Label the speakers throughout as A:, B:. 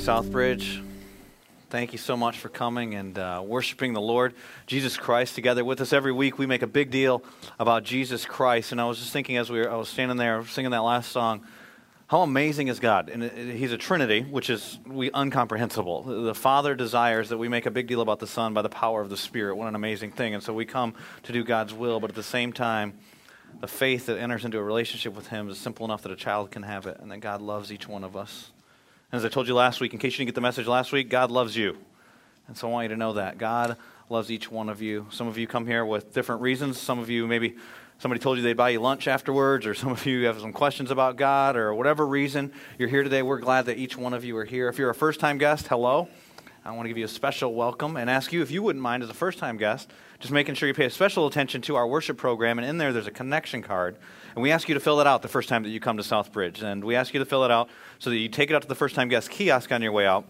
A: Southbridge. Thank you so much for coming and uh, worshiping the Lord Jesus Christ together with us every week. We make a big deal about Jesus Christ, and I was just thinking as we were, I was standing there singing that last song, how amazing is God? And He's a Trinity, which is we uncomprehensible. The Father desires that we make a big deal about the Son by the power of the Spirit. What an amazing thing! And so we come to do God's will, but at the same time, the faith that enters into a relationship with Him is simple enough that a child can have it, and that God loves each one of us. As I told you last week, in case you didn't get the message last week, God loves you. And so I want you to know that. God loves each one of you. Some of you come here with different reasons. Some of you, maybe somebody told you they'd buy you lunch afterwards, or some of you have some questions about God, or whatever reason you're here today. We're glad that each one of you are here. If you're a first time guest, hello. I want to give you a special welcome and ask you if you wouldn't mind, as a first time guest, just making sure you pay special attention to our worship program. And in there, there's a connection card. And we ask you to fill that out the first time that you come to Southbridge. And we ask you to fill it out so that you take it out to the first time guest kiosk on your way out.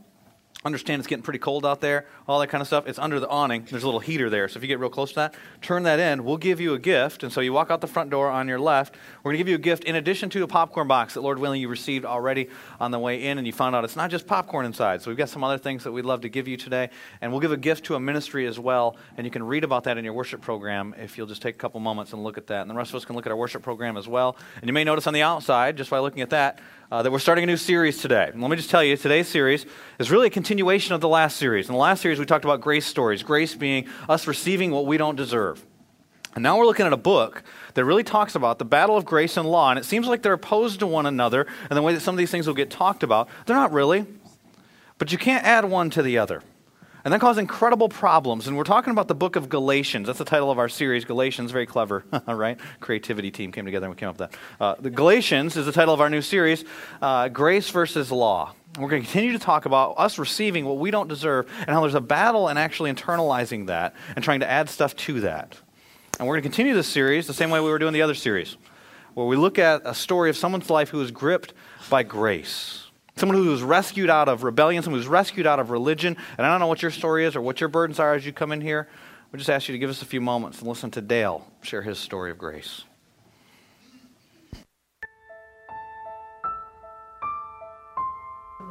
A: Understand it's getting pretty cold out there, all that kind of stuff. It's under the awning. There's a little heater there. So if you get real close to that, turn that in. We'll give you a gift. And so you walk out the front door on your left. We're going to give you a gift in addition to a popcorn box that, Lord willing, you received already on the way in. And you found out it's not just popcorn inside. So we've got some other things that we'd love to give you today. And we'll give a gift to a ministry as well. And you can read about that in your worship program if you'll just take a couple moments and look at that. And the rest of us can look at our worship program as well. And you may notice on the outside, just by looking at that, uh, that we're starting a new series today. And let me just tell you, today's series is really a continuation of the last series. In the last series, we talked about grace stories, grace being us receiving what we don't deserve. And now we're looking at a book that really talks about the battle of grace and law. And it seems like they're opposed to one another, and the way that some of these things will get talked about, they're not really. But you can't add one to the other. And that caused incredible problems. And we're talking about the book of Galatians. That's the title of our series, Galatians. Very clever, right? Creativity team came together and we came up with that. Uh, the Galatians is the title of our new series, uh, Grace versus Law. And we're going to continue to talk about us receiving what we don't deserve and how there's a battle and actually internalizing that and trying to add stuff to that. And we're going to continue this series the same way we were doing the other series, where we look at a story of someone's life who is gripped by grace someone who was rescued out of rebellion, someone who's rescued out of religion. And I don't know what your story is or what your burdens are as you come in here. We just ask you to give us a few moments and listen to Dale share his story of grace.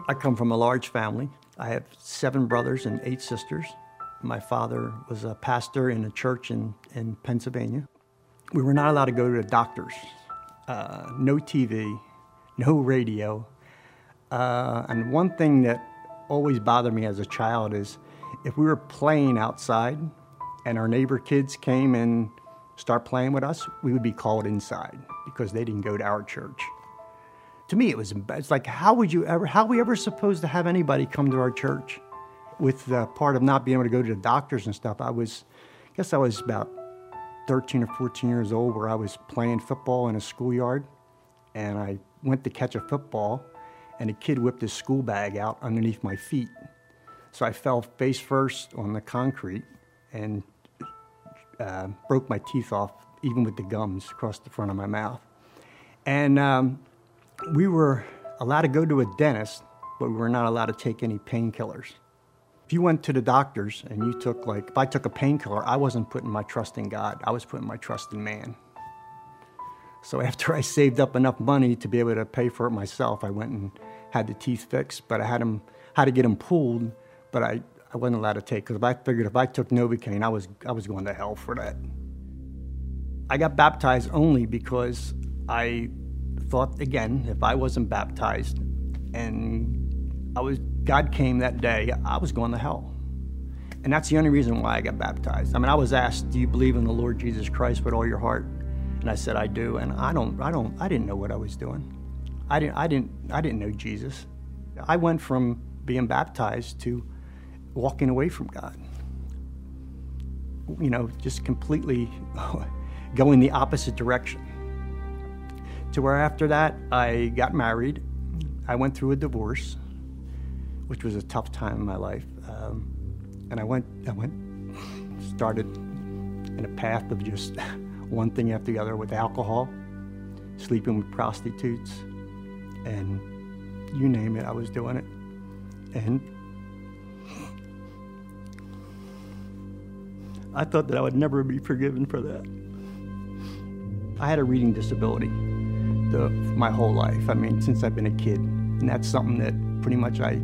B: I come from a large family. I have seven brothers and eight sisters. My father was a pastor in a church in, in Pennsylvania. We were not allowed to go to the doctors. Uh, no TV, no radio, uh, and one thing that always bothered me as a child is if we were playing outside and our neighbor kids came and start playing with us, we would be called inside because they didn't go to our church. To me, it was it's like how would you ever how are we ever supposed to have anybody come to our church? With the part of not being able to go to the doctors and stuff, I was, I guess I was about 13 or 14 years old, where I was playing football in a schoolyard, and I went to catch a football, and a kid whipped his school bag out underneath my feet. So I fell face first on the concrete and uh, broke my teeth off, even with the gums across the front of my mouth. And um, we were allowed to go to a dentist, but we were not allowed to take any painkillers. If you went to the doctors and you took, like, if I took a painkiller, I wasn't putting my trust in God, I was putting my trust in man. So after I saved up enough money to be able to pay for it myself, I went and had the teeth fixed, but I had them had to get them pulled, but I, I wasn't allowed to take because I figured if I took Novocaine, I was I was going to hell for that. I got baptized only because I thought again if I wasn't baptized and I was God came that day, I was going to hell. And that's the only reason why I got baptized. I mean, I was asked, "Do you believe in the Lord Jesus Christ with all your heart?" And I said, "I do." And I don't I don't I didn't know what I was doing. I didn't, I didn't, I didn't know Jesus. I went from being baptized to walking away from God. You know, just completely going the opposite direction. To where after that, I got married. I went through a divorce, which was a tough time in my life. Um, and I went, I went, started in a path of just one thing after the other with alcohol, sleeping with prostitutes, and you name it, I was doing it. And I thought that I would never be forgiven for that. I had a reading disability the, my whole life. I mean, since I've been a kid. And that's something that pretty much I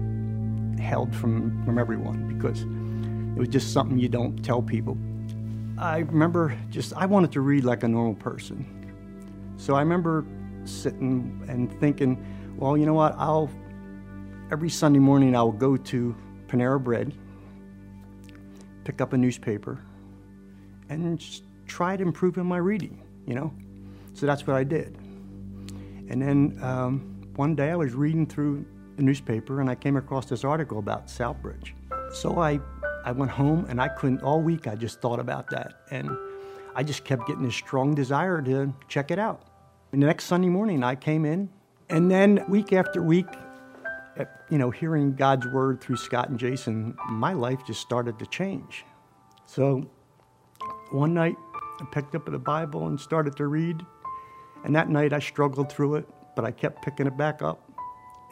B: held from, from everyone because it was just something you don't tell people. I remember just, I wanted to read like a normal person. So I remember sitting and thinking, well, you know what? I'll, every Sunday morning, I'll go to Panera Bread, pick up a newspaper, and just try to improve in my reading, you know? So that's what I did. And then um, one day I was reading through the newspaper and I came across this article about Southbridge. So I, I went home and I couldn't, all week I just thought about that. And I just kept getting this strong desire to check it out. And the next Sunday morning I came in and then week after week, eh, you know, hearing God's word through Scott and Jason, my life just started to change. So one night I picked up the Bible and started to read. And that night I struggled through it, but I kept picking it back up.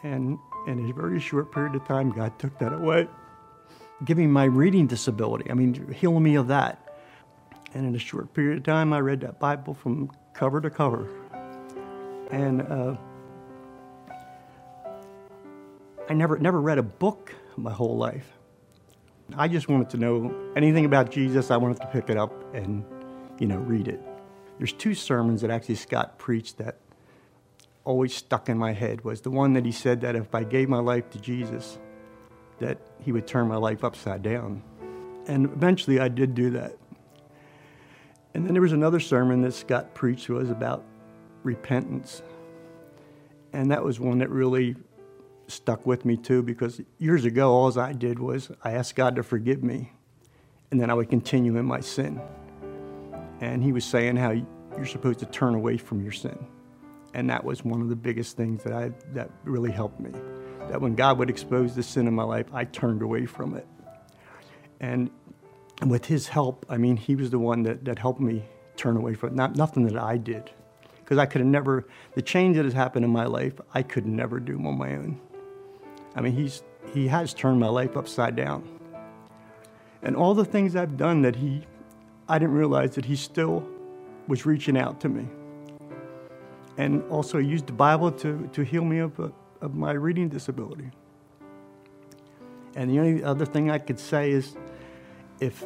B: And in a very short period of time, God took that away, giving my reading disability. I mean, healing me of that. And in a short period of time, I read that Bible from cover to cover. And uh, I never, never read a book my whole life. I just wanted to know anything about Jesus. I wanted to pick it up and, you know, read it. There's two sermons that actually Scott preached that always stuck in my head was the one that he said that if I gave my life to Jesus, that he would turn my life upside down. And eventually I did do that. And then there was another sermon that Scott preached was about repentance. And that was one that really stuck with me too because years ago all I did was I asked God to forgive me and then I would continue in my sin and he was saying how you're supposed to turn away from your sin. And that was one of the biggest things that I that really helped me. That when God would expose the sin in my life, I turned away from it. And with his help, I mean, he was the one that, that helped me turn away from it. Not nothing that I did. Because I could have never the change that has happened in my life, I could never do on my own. I mean, he's he has turned my life upside down. And all the things I've done that he I didn't realize that he still was reaching out to me. And also used the Bible to, to heal me of, of my reading disability. And the only other thing I could say is if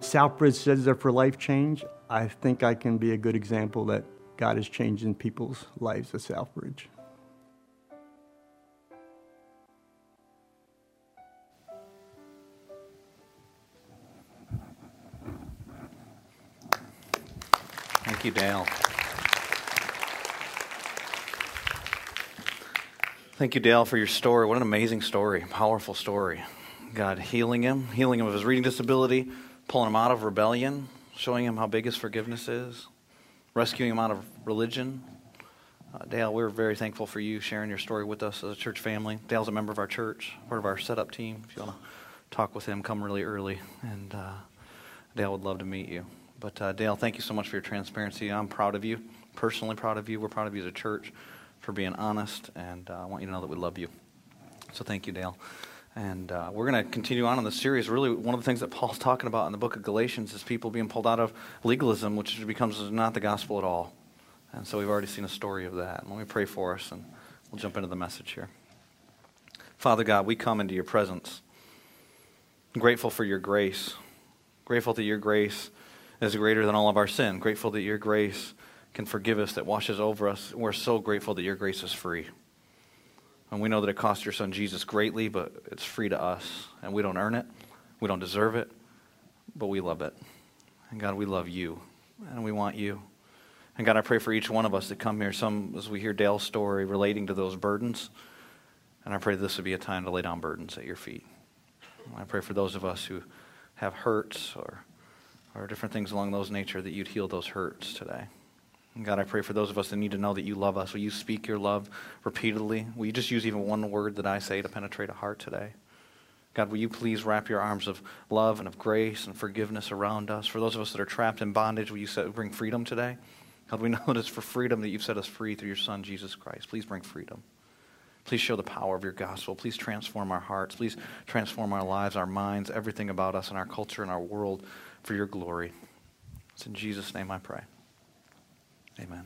B: Southbridge says they're for life change, I think I can be a good example that God is changing people's lives at Southbridge.
A: Thank you, Dale. Thank you, Dale, for your story. What an amazing story, powerful story. God healing him, healing him of his reading disability, pulling him out of rebellion, showing him how big his forgiveness is, rescuing him out of religion. Uh, Dale, we're very thankful for you sharing your story with us as a church family. Dale's a member of our church, part of our setup team. If you want to talk with him, come really early, and uh, Dale would love to meet you. But uh, Dale, thank you so much for your transparency. I'm proud of you, personally proud of you. We're proud of you as a church for being honest, and uh, I want you to know that we love you. So thank you, Dale. And uh, we're going to continue on in the series. Really, one of the things that Paul's talking about in the book of Galatians is people being pulled out of legalism, which becomes not the gospel at all. And so we've already seen a story of that. let me pray for us, and we'll jump into the message here. Father God, we come into your presence, grateful for your grace, grateful that your grace is greater than all of our sin. Grateful that your grace can forgive us, that washes over us. We're so grateful that your grace is free. And we know that it cost your son Jesus greatly, but it's free to us. And we don't earn it, we don't deserve it, but we love it. And God, we love you, and we want you. And God, I pray for each one of us that come here, some as we hear Dale's story relating to those burdens. And I pray this would be a time to lay down burdens at your feet. I pray for those of us who have hurts or or different things along those nature, that you'd heal those hurts today. And God, I pray for those of us that need to know that you love us. Will you speak your love repeatedly? Will you just use even one word that I say to penetrate a heart today? God, will you please wrap your arms of love and of grace and forgiveness around us? For those of us that are trapped in bondage, will you set, bring freedom today? God, we know that it's for freedom that you've set us free through your Son, Jesus Christ. Please bring freedom. Please show the power of your gospel. Please transform our hearts. Please transform our lives, our minds, everything about us and our culture and our world for your glory. It's in Jesus' name I pray. Amen.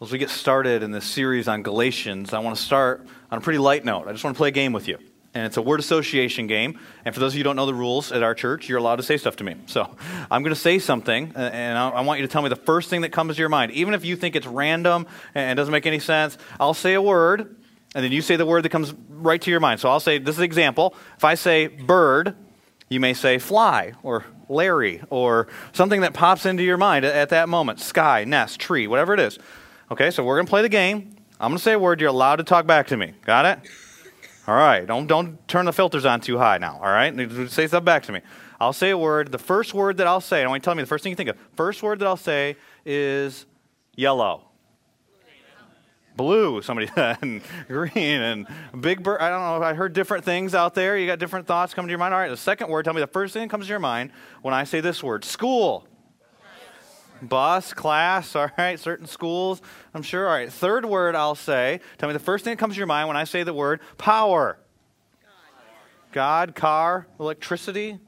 A: As we get started in this series on Galatians, I want to start on a pretty light note. I just want to play a game with you. And it's a word association game. And for those of you who don't know the rules at our church, you're allowed to say stuff to me. So I'm going to say something, uh, and I want you to tell me the first thing that comes to your mind. Even if you think it's random and doesn't make any sense, I'll say a word, and then you say the word that comes right to your mind. So I'll say, this is an example. If I say bird, you may say fly or Larry or something that pops into your mind at that moment sky, nest, tree, whatever it is. Okay, so we're going to play the game. I'm going to say a word. You're allowed to talk back to me. Got it? All right. Don't, don't turn the filters on too high now. All right? Say stuff back to me. I'll say a word. The first word that I'll say, I want you to tell me the first thing you think of. First word that I'll say is yellow. Blue, somebody and green, and big bird. I don't know. I heard different things out there. You got different thoughts coming to your mind. All right, the second word, tell me the first thing that comes to your mind when I say this word school bus, class, all right, certain schools, I'm sure. All right, third word I'll say. Tell me the first thing that comes to your mind when I say the word power. God, car, electricity.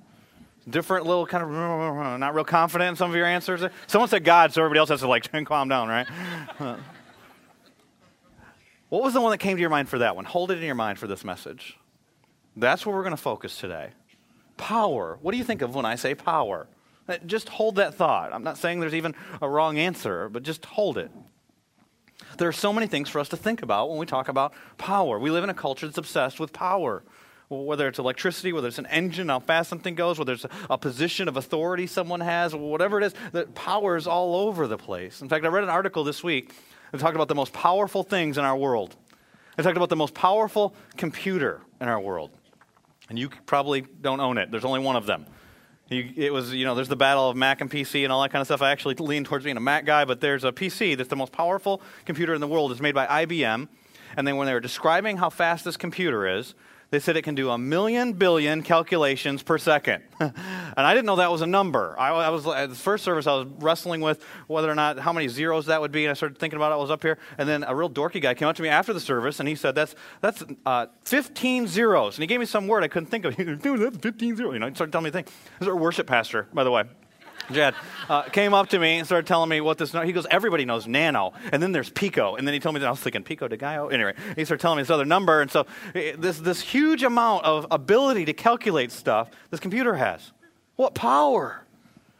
A: Different little kind of, not real confident in some of your answers. Someone said God, so everybody else has to like calm down, right? What was the one that came to your mind for that one? Hold it in your mind for this message. That's where we're going to focus today. Power. What do you think of when I say power? Uh, just hold that thought. I'm not saying there's even a wrong answer, but just hold it. There are so many things for us to think about when we talk about power. We live in a culture that's obsessed with power. Whether it's electricity, whether it's an engine, how fast something goes, whether it's a position of authority someone has, whatever it is, that power is all over the place. In fact, I read an article this week that talked about the most powerful things in our world. It talked about the most powerful computer in our world. And you probably don't own it. There's only one of them. You, it was, you know, there's the battle of Mac and PC and all that kind of stuff. I actually lean towards being a Mac guy, but there's a PC that's the most powerful computer in the world. It's made by IBM. And then when they were describing how fast this computer is, they said it can do a million billion calculations per second. and I didn't know that was a number. I, I, was at the first service, I was wrestling with whether or not how many zeros that would be, and I started thinking about it. I was up here, and then a real dorky guy came up to me after the service, and he said, "That's that's uh, 15 zeros," and he gave me some word I couldn't think of. "Dude, that's 15 zeros." You know, he started telling me things. This is our worship pastor, by the way. Jed, uh, came up to me and started telling me what this. He goes, everybody knows nano, and then there's pico, and then he told me that I was thinking pico de gallo. Anyway, he started telling me this other number, and so eh, this this huge amount of ability to calculate stuff this computer has. What power!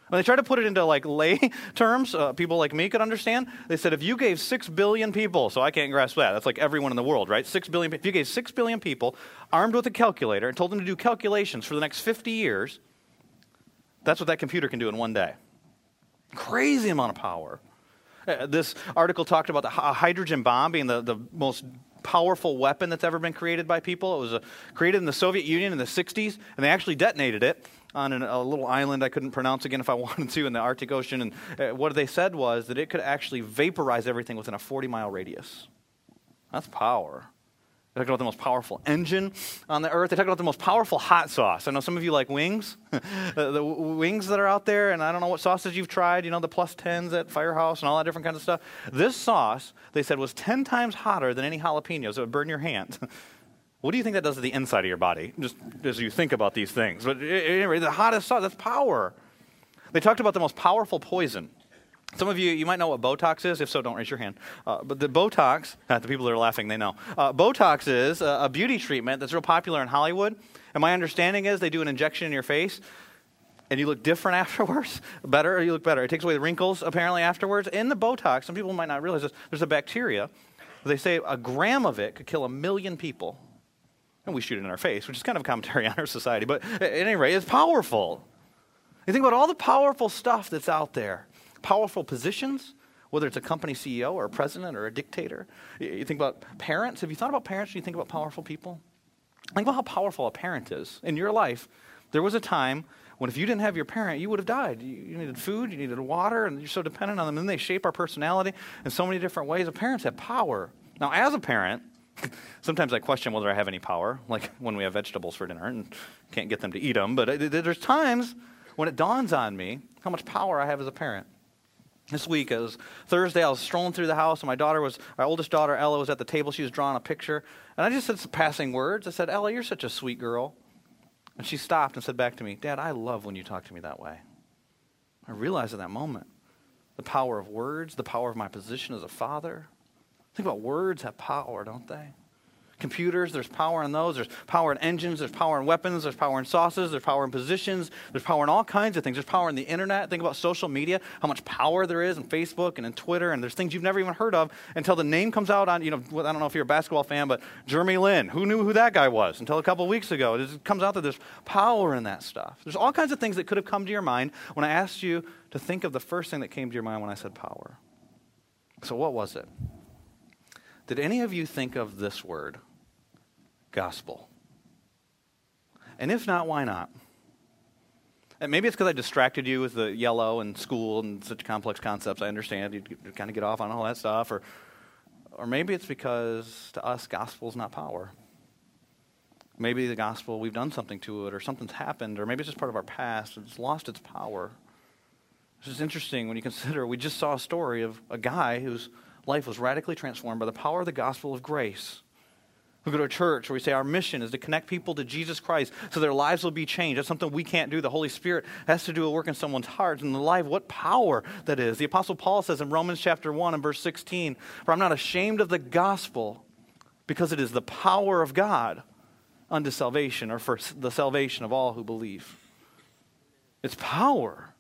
A: When they tried to put it into like lay terms, uh, people like me could understand. They said if you gave six billion people, so I can't grasp that. That's like everyone in the world, right? Six billion. If you gave six billion people armed with a calculator and told them to do calculations for the next 50 years, that's what that computer can do in one day. Crazy amount of power. Uh, this article talked about the hydrogen bomb being the, the most powerful weapon that's ever been created by people. It was uh, created in the Soviet Union in the 60s, and they actually detonated it on an, a little island I couldn't pronounce again if I wanted to in the Arctic Ocean. And uh, what they said was that it could actually vaporize everything within a 40 mile radius. That's power. They talked about the most powerful engine on the earth. They talked about the most powerful hot sauce. I know some of you like wings, the, the, wings that are out there, and I don't know what sauces you've tried, you know, the plus 10s at Firehouse and all that different kinds of stuff. This sauce, they said, was 10 times hotter than any jalapenos. It would burn your hand. what do you think that does to the inside of your body, just as you think about these things? But anyway, the hottest sauce, that's power. They talked about the most powerful poison. Some of you, you might know what Botox is. If so, don't raise your hand. Uh, but the Botox, uh, the people that are laughing, they know. Uh, Botox is a, a beauty treatment that's real popular in Hollywood. And my understanding is they do an injection in your face and you look different afterwards, better, or you look better. It takes away the wrinkles apparently afterwards. In the Botox, some people might not realize this, there's a bacteria. They say a gram of it could kill a million people. And we shoot it in our face, which is kind of a commentary on our society. But at any rate, it's powerful. You think about all the powerful stuff that's out there powerful positions, whether it's a company CEO or a president or a dictator. You think about parents. Have you thought about parents when you think about powerful people? Think about how powerful a parent is. In your life, there was a time when if you didn't have your parent, you would have died. You, needed food, you needed water, and you're so dependent on them. And they shape our personality in so many different ways. Parents have power. Now, as a parent, sometimes I question whether I have any power, like when we have vegetables for dinner and can't get them to eat them. But uh, there's times when it dawns on me how much power I have as a parent. This week, it was Thursday, I was strolling through the house, and my daughter was, my oldest daughter, Ella, was at the table. She was drawing a picture. And I just said some passing words. I said, Ella, you're such a sweet girl. And she stopped and said back to me, Dad, I love when you talk to me that way. I realized at that moment the power of words, the power of my position as a father. Think about words have power, don't they? Computers, there's power in those. There's power in engines, there's power in weapons, there's power in sauces, there's power in positions, there's power in all kinds of things. There's power in the internet. Think about social media, how much power there is in Facebook and in Twitter, and there's things you've never even heard of until the name comes out on, you know, I don't know if you're a basketball fan, but Jeremy Lin. Who knew who that guy was until a couple weeks ago? It comes out that there's power in that stuff. There's all kinds of things that could have come to your mind when I asked you to think of the first thing that came to your mind when I said power. So, what was it? Did any of you think of this word? Gospel? And if not, why not? And maybe it's because I distracted you with the yellow and school and such complex concepts. I understand you kind of get off on all that stuff, or, or maybe it's because to us, gospel is not power. Maybe the gospel we've done something to it, or something's happened, or maybe it's just part of our past. It's lost its power. It's is interesting when you consider we just saw a story of a guy whose life was radically transformed by the power of the gospel of grace. We go to church where we say our mission is to connect people to Jesus Christ so their lives will be changed. That's something we can't do. The Holy Spirit has to do a work in someone's heart and the life. What power that is. The Apostle Paul says in Romans chapter 1 and verse 16, For I'm not ashamed of the gospel because it is the power of God unto salvation or for the salvation of all who believe. It's power.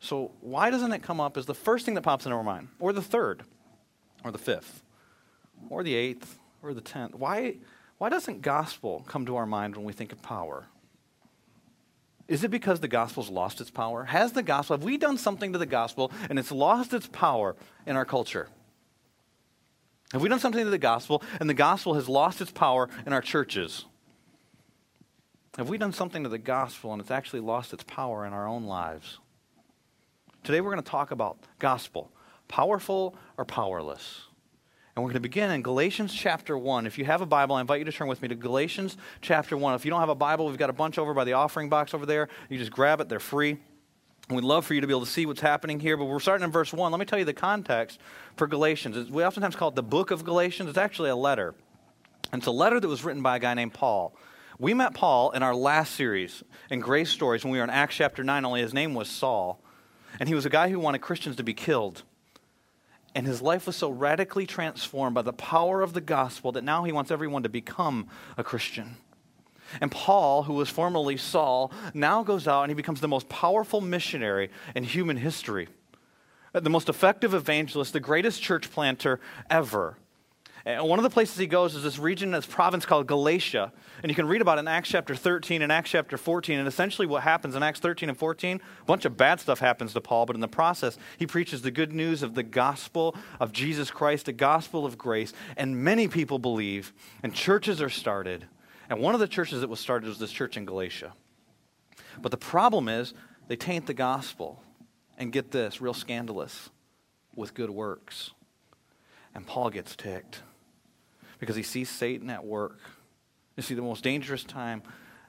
A: So why doesn't it come up as the first thing that pops into our mind? Or the third? Or the fifth? Or the eighth? Or the tenth. Why, why doesn't gospel come to our mind when we think of power? Is it because the gospel's lost its power? Has the gospel, have we done something to the gospel and it's lost its power in our culture? Have we done something to the gospel and the gospel has lost its power in our churches? Have we done something to the gospel and it's actually lost its power in our own lives? Today we're going to talk about gospel powerful or powerless? And we're going to begin in Galatians chapter 1. If you have a Bible, I invite you to turn with me to Galatians chapter 1. If you don't have a Bible, we've got a bunch over by the offering box over there. You just grab it, they're free. We'd love for you to be able to see what's happening here, but we're starting in verse 1. Let me tell you the context for Galatians. We oftentimes call it the book of Galatians. It's actually a letter. And it's a letter that was written by a guy named Paul. We met Paul in our last series in Grace Stories when we were in Acts chapter 9, only his name was Saul. And he was a guy who wanted Christians to be killed. And his life was so radically transformed by the power of the gospel that now he wants everyone to become a Christian. And Paul, who was formerly Saul, now goes out and he becomes the most powerful missionary in human history, the most effective evangelist, the greatest church planter ever. And one of the places he goes is this region, this province called Galatia. And you can read about it in Acts chapter 13 and Acts chapter 14. And essentially, what happens in Acts 13 and 14, a bunch of bad stuff happens to Paul, but in the process, he preaches the good news of the gospel of Jesus Christ, the gospel of grace. And many people believe, and churches are started. And one of the churches that was started was this church in Galatia. But the problem is, they taint the gospel. And get this, real scandalous, with good works. And Paul gets ticked because he sees Satan at work. You see, the most dangerous time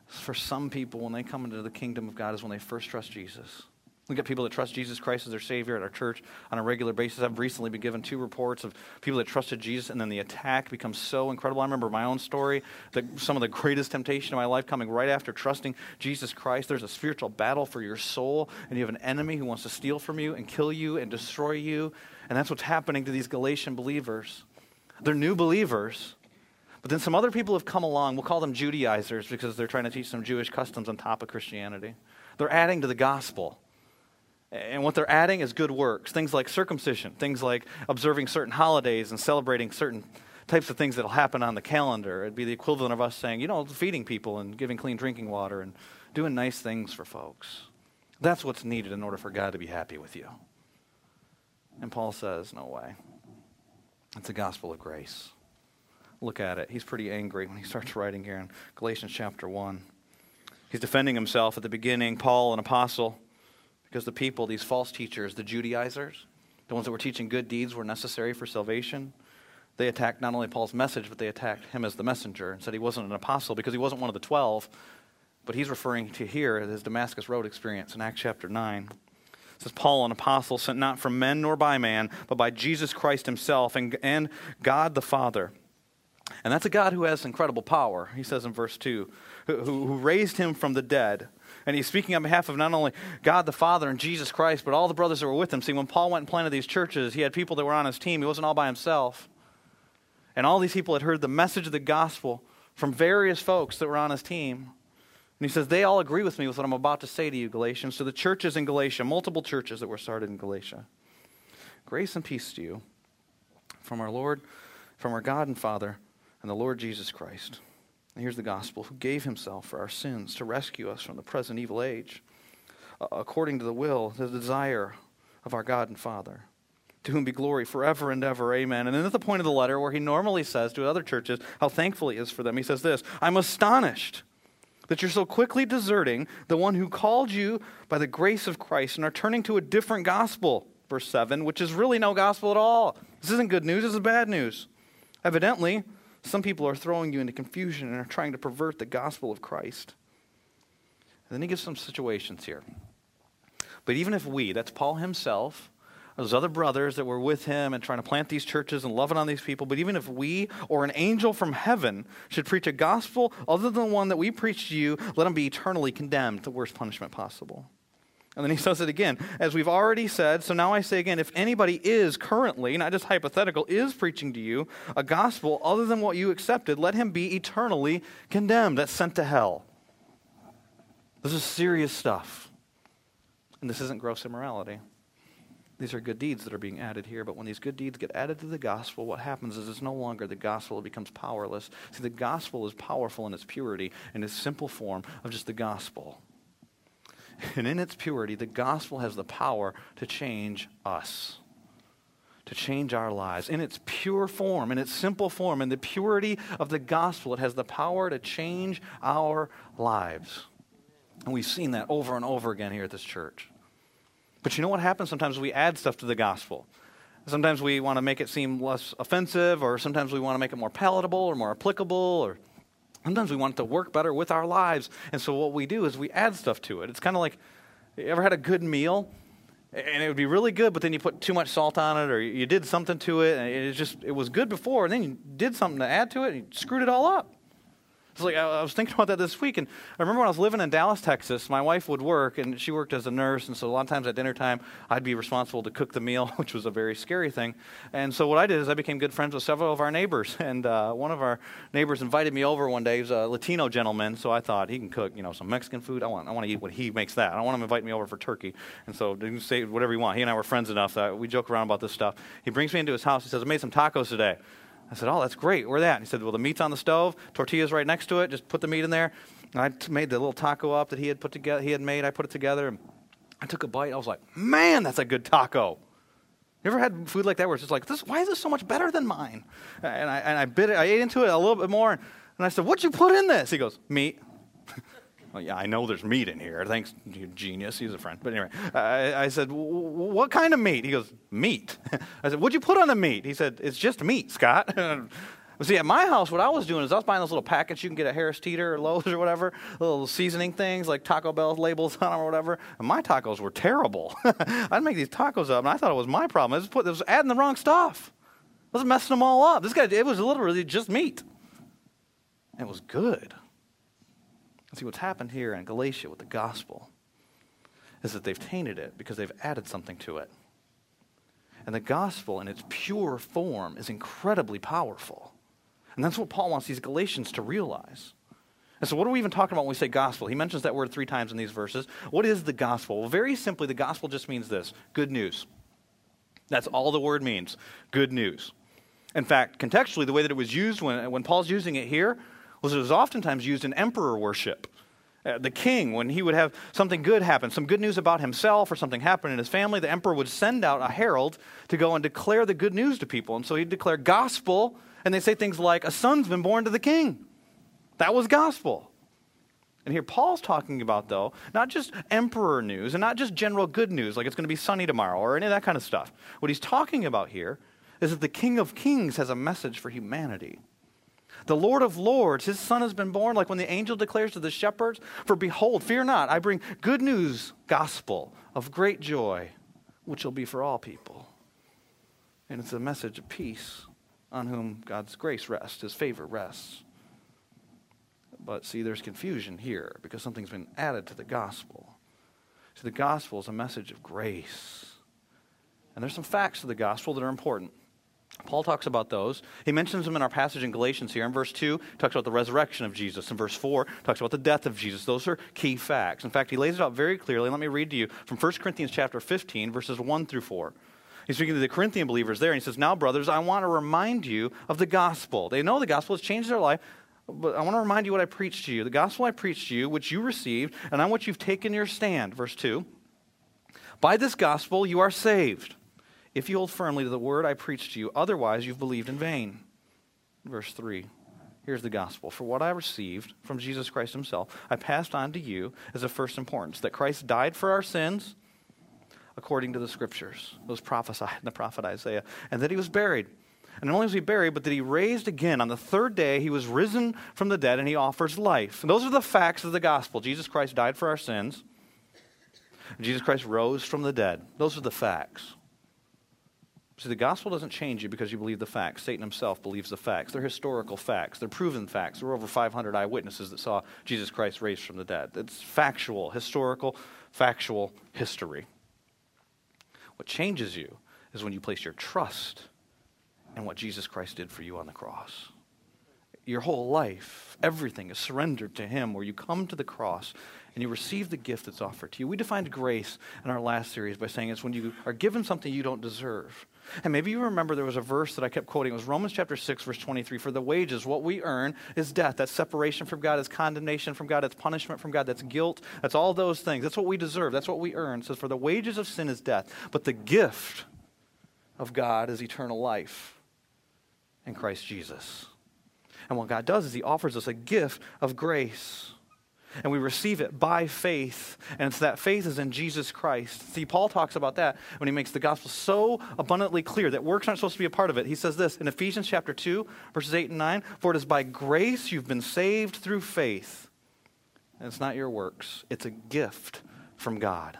A: for some people when they come into the kingdom of God is when they first trust Jesus. We get people that trust Jesus Christ as their Savior at our church on a regular basis. I've recently been given two reports of people that trusted Jesus, and then the attack becomes so incredible. I remember my own story that some of the greatest temptation in my life coming right after trusting Jesus Christ. There's a spiritual battle for your soul, and you have an enemy who wants to steal from you and kill you and destroy you. And that's what's happening to these Galatian believers. They're new believers. But then some other people have come along. We'll call them Judaizers because they're trying to teach some Jewish customs on top of Christianity. They're adding to the gospel. And what they're adding is good works, things like circumcision, things like observing certain holidays and celebrating certain types of things that'll happen on the calendar. It'd be the equivalent of us saying, you know, feeding people and giving clean drinking water and doing nice things for folks. That's what's needed in order for God to be happy with you. And Paul says, no way. It's the gospel of grace. Look at it. He's pretty angry when he starts writing here in Galatians chapter 1. He's defending himself at the beginning, Paul, an apostle, because the people, these false teachers, the Judaizers, the ones that were teaching good deeds were necessary for salvation, they attacked not only Paul's message, but they attacked him as the messenger and said he wasn't an apostle because he wasn't one of the twelve. But he's referring to here his Damascus Road experience in Acts chapter 9. Says, Paul, an apostle sent not from men nor by man, but by Jesus Christ himself and, and God the Father. And that's a God who has incredible power, he says in verse 2, who, who raised him from the dead And he's speaking on behalf of not only God the Father and Jesus Christ, but all the brothers that were with him. See, when Paul went and planted these churches, he had people that were on his team. He wasn't all by himself. And all these people had heard the message of the gospel from various folks that were on his team. And he says, They all agree with me with what I'm about to say to you, Galatians. So the churches in Galatia, multiple churches that were started in Galatia. Grace and peace to you from our Lord, from our God and Father, and the Lord Jesus Christ. And here's the gospel who gave himself for our sins to rescue us from the present evil age, uh, according to the will, the desire of our God and Father to whom be glory forever and ever. Amen. And then at the point of the letter where he normally says to other churches how thankful he is for them, he says this I'm astonished that you're so quickly deserting the one who called you by the grace of Christ and are turning to a different gospel, verse 7, which is really no gospel at all. This isn't good news, this is bad news. Evidently, some people are throwing you into confusion and are trying to pervert the gospel of Christ. And then he gives some situations here. But even if we, that's Paul himself, those other brothers that were with him and trying to plant these churches and loving on these people. But even if we or an angel from heaven should preach a gospel other than the one that we preach to you, let him be eternally condemned, the worst punishment possible. And then he says it again, as we've already said. So now I say again, if anybody is currently, not just hypothetical, is preaching to you a gospel other than what you accepted, let him be eternally condemned. That's sent to hell. This is serious stuff. And this isn't gross immorality. These are good deeds that are being added here, but when these good deeds get added to the gospel, what happens is it's no longer the gospel, it becomes powerless. See, the gospel is powerful in its purity, in its simple form of just the gospel. And in its purity, the gospel has the power to change us, to change our lives. In its pure form, in its simple form, in the purity of the gospel, it has the power to change our lives. And we've seen that over and over again here at this church. But you know what happens? Sometimes we add stuff to the gospel. Sometimes we want to make it seem less offensive, or sometimes we want to make it more palatable or more applicable, or sometimes we want it to work better with our lives. And so what we do is we add stuff to it. It's kind of like you ever had a good meal? And it would be really good, but then you put too much salt on it, or you did something to it, and it just it was good before, and then you did something to add to it, and you screwed it all up. It's like I, was thinking about that this week, and I remember when I was living in Dallas, Texas. My wife would work, and she worked as a nurse, and so a lot of times at dinner time, I'd be responsible to cook the meal, which was a very scary thing. And so what I did is I became good friends with several of our neighbors, and uh, one of our neighbors invited me over one day. He was a Latino gentleman, so I thought he can cook, you know, some Mexican food. I want, I want to eat what he makes that. I don't want him to invite me over for turkey, and so you can say whatever you want. He and I were friends enough that we joke around about this stuff. He brings me into his house. He says, "I made some tacos today." I said, Oh, that's great. Where that? And he said, Well, the meat's on the stove, tortillas right next to it. Just put the meat in there. And I t- made the little taco up that he had put together. He had made. I put it together. I took a bite. I was like, Man, that's a good taco. You ever had food like that where it's just like, this, why is this so much better than mine? And I, and I bit it. I ate into it a little bit more. And I said, What'd you put in this? He goes, Meat. Well, yeah, I know there's meat in here. Thanks, genius. He's a friend. But anyway, I, I said, What kind of meat? He goes, Meat. I said, What'd you put on the meat? He said, It's just meat, Scott. See, at my house, what I was doing is I was buying those little packets you can get at Harris Teeter or Lowe's or whatever, little seasoning things like Taco Bell labels on them or whatever. And my tacos were terrible. I'd make these tacos up, and I thought it was my problem. I was, put, I was adding the wrong stuff. I was messing them all up. This guy, it was literally just meat. It was good. See, what's happened here in Galatia with the gospel is that they've tainted it because they've added something to it. And the gospel, in its pure form, is incredibly powerful. And that's what Paul wants these Galatians to realize. And so, what are we even talking about when we say gospel? He mentions that word three times in these verses. What is the gospel? Well, very simply, the gospel just means this good news. That's all the word means good news. In fact, contextually, the way that it was used when, when Paul's using it here was it was oftentimes used in emperor worship. Uh, the king, when he would have something good happen, some good news about himself or something happen in his family, the emperor would send out a herald to go and declare the good news to people. And so he'd declare gospel, and they'd say things like, A son's been born to the king. That was gospel. And here Paul's talking about, though, not just emperor news and not just general good news, like it's going to be sunny tomorrow or any of that kind of stuff. What he's talking about here is that the King of Kings has a message for humanity. The Lord of Lords, his son has been born, like when the angel declares to the shepherds, For behold, fear not, I bring good news, gospel of great joy, which will be for all people. And it's a message of peace on whom God's grace rests, his favor rests. But see, there's confusion here because something's been added to the gospel. See, the gospel is a message of grace. And there's some facts to the gospel that are important. Paul talks about those. He mentions them in our passage in Galatians here. In verse 2, talks about the resurrection of Jesus. In verse 4, talks about the death of Jesus. Those are key facts. In fact, he lays it out very clearly. Let me read to you from 1 Corinthians chapter 15, verses 1 through 4. He's speaking to the Corinthian believers there, and he says, Now, brothers, I want to remind you of the gospel. They know the gospel has changed their life, but I want to remind you what I preached to you. The gospel I preached to you, which you received, and on which you've taken your stand. Verse 2. By this gospel you are saved if you hold firmly to the word I preached to you. Otherwise, you've believed in vain. Verse 3. Here's the gospel. For what I received from Jesus Christ himself, I passed on to you as of first importance that Christ died for our sins according to the scriptures, those prophesied in the prophet Isaiah, and that he was buried. And not only was he buried, but that he raised again. On the third day, he was risen from the dead and he offers life. And those are the facts of the gospel. Jesus Christ died for our sins. Jesus Christ rose from the dead. Those are the facts. See, the gospel doesn't change you because you believe the facts. Satan himself believes the facts. They're historical facts. They're proven facts. There were over 500 eyewitnesses that saw Jesus Christ raised from the dead. It's factual, historical, factual history. What changes you is when you place your trust in what Jesus Christ did for you on the cross. Your whole life, everything is surrendered to Him, where you come to the cross and you receive the gift that's offered to you. We defined grace in our last series by saying it's when you are given something you don't deserve. And maybe you remember there was a verse that I kept quoting. It was Romans chapter 6, verse 23. For the wages, what we earn, is death. That's separation from God. It's condemnation from God. It's punishment from God. That's guilt. That's all those things. That's what we deserve. That's what we earn. It says, For the wages of sin is death. But the gift of God is eternal life in Christ Jesus. And what God does is He offers us a gift of grace and we receive it by faith. And it's that faith is in Jesus Christ. See, Paul talks about that when he makes the gospel so abundantly clear that works aren't supposed to be a part of it. He says this in Ephesians chapter 2, verses 8 and 9 For it is by grace you've been saved through faith. And it's not your works, it's a gift from God.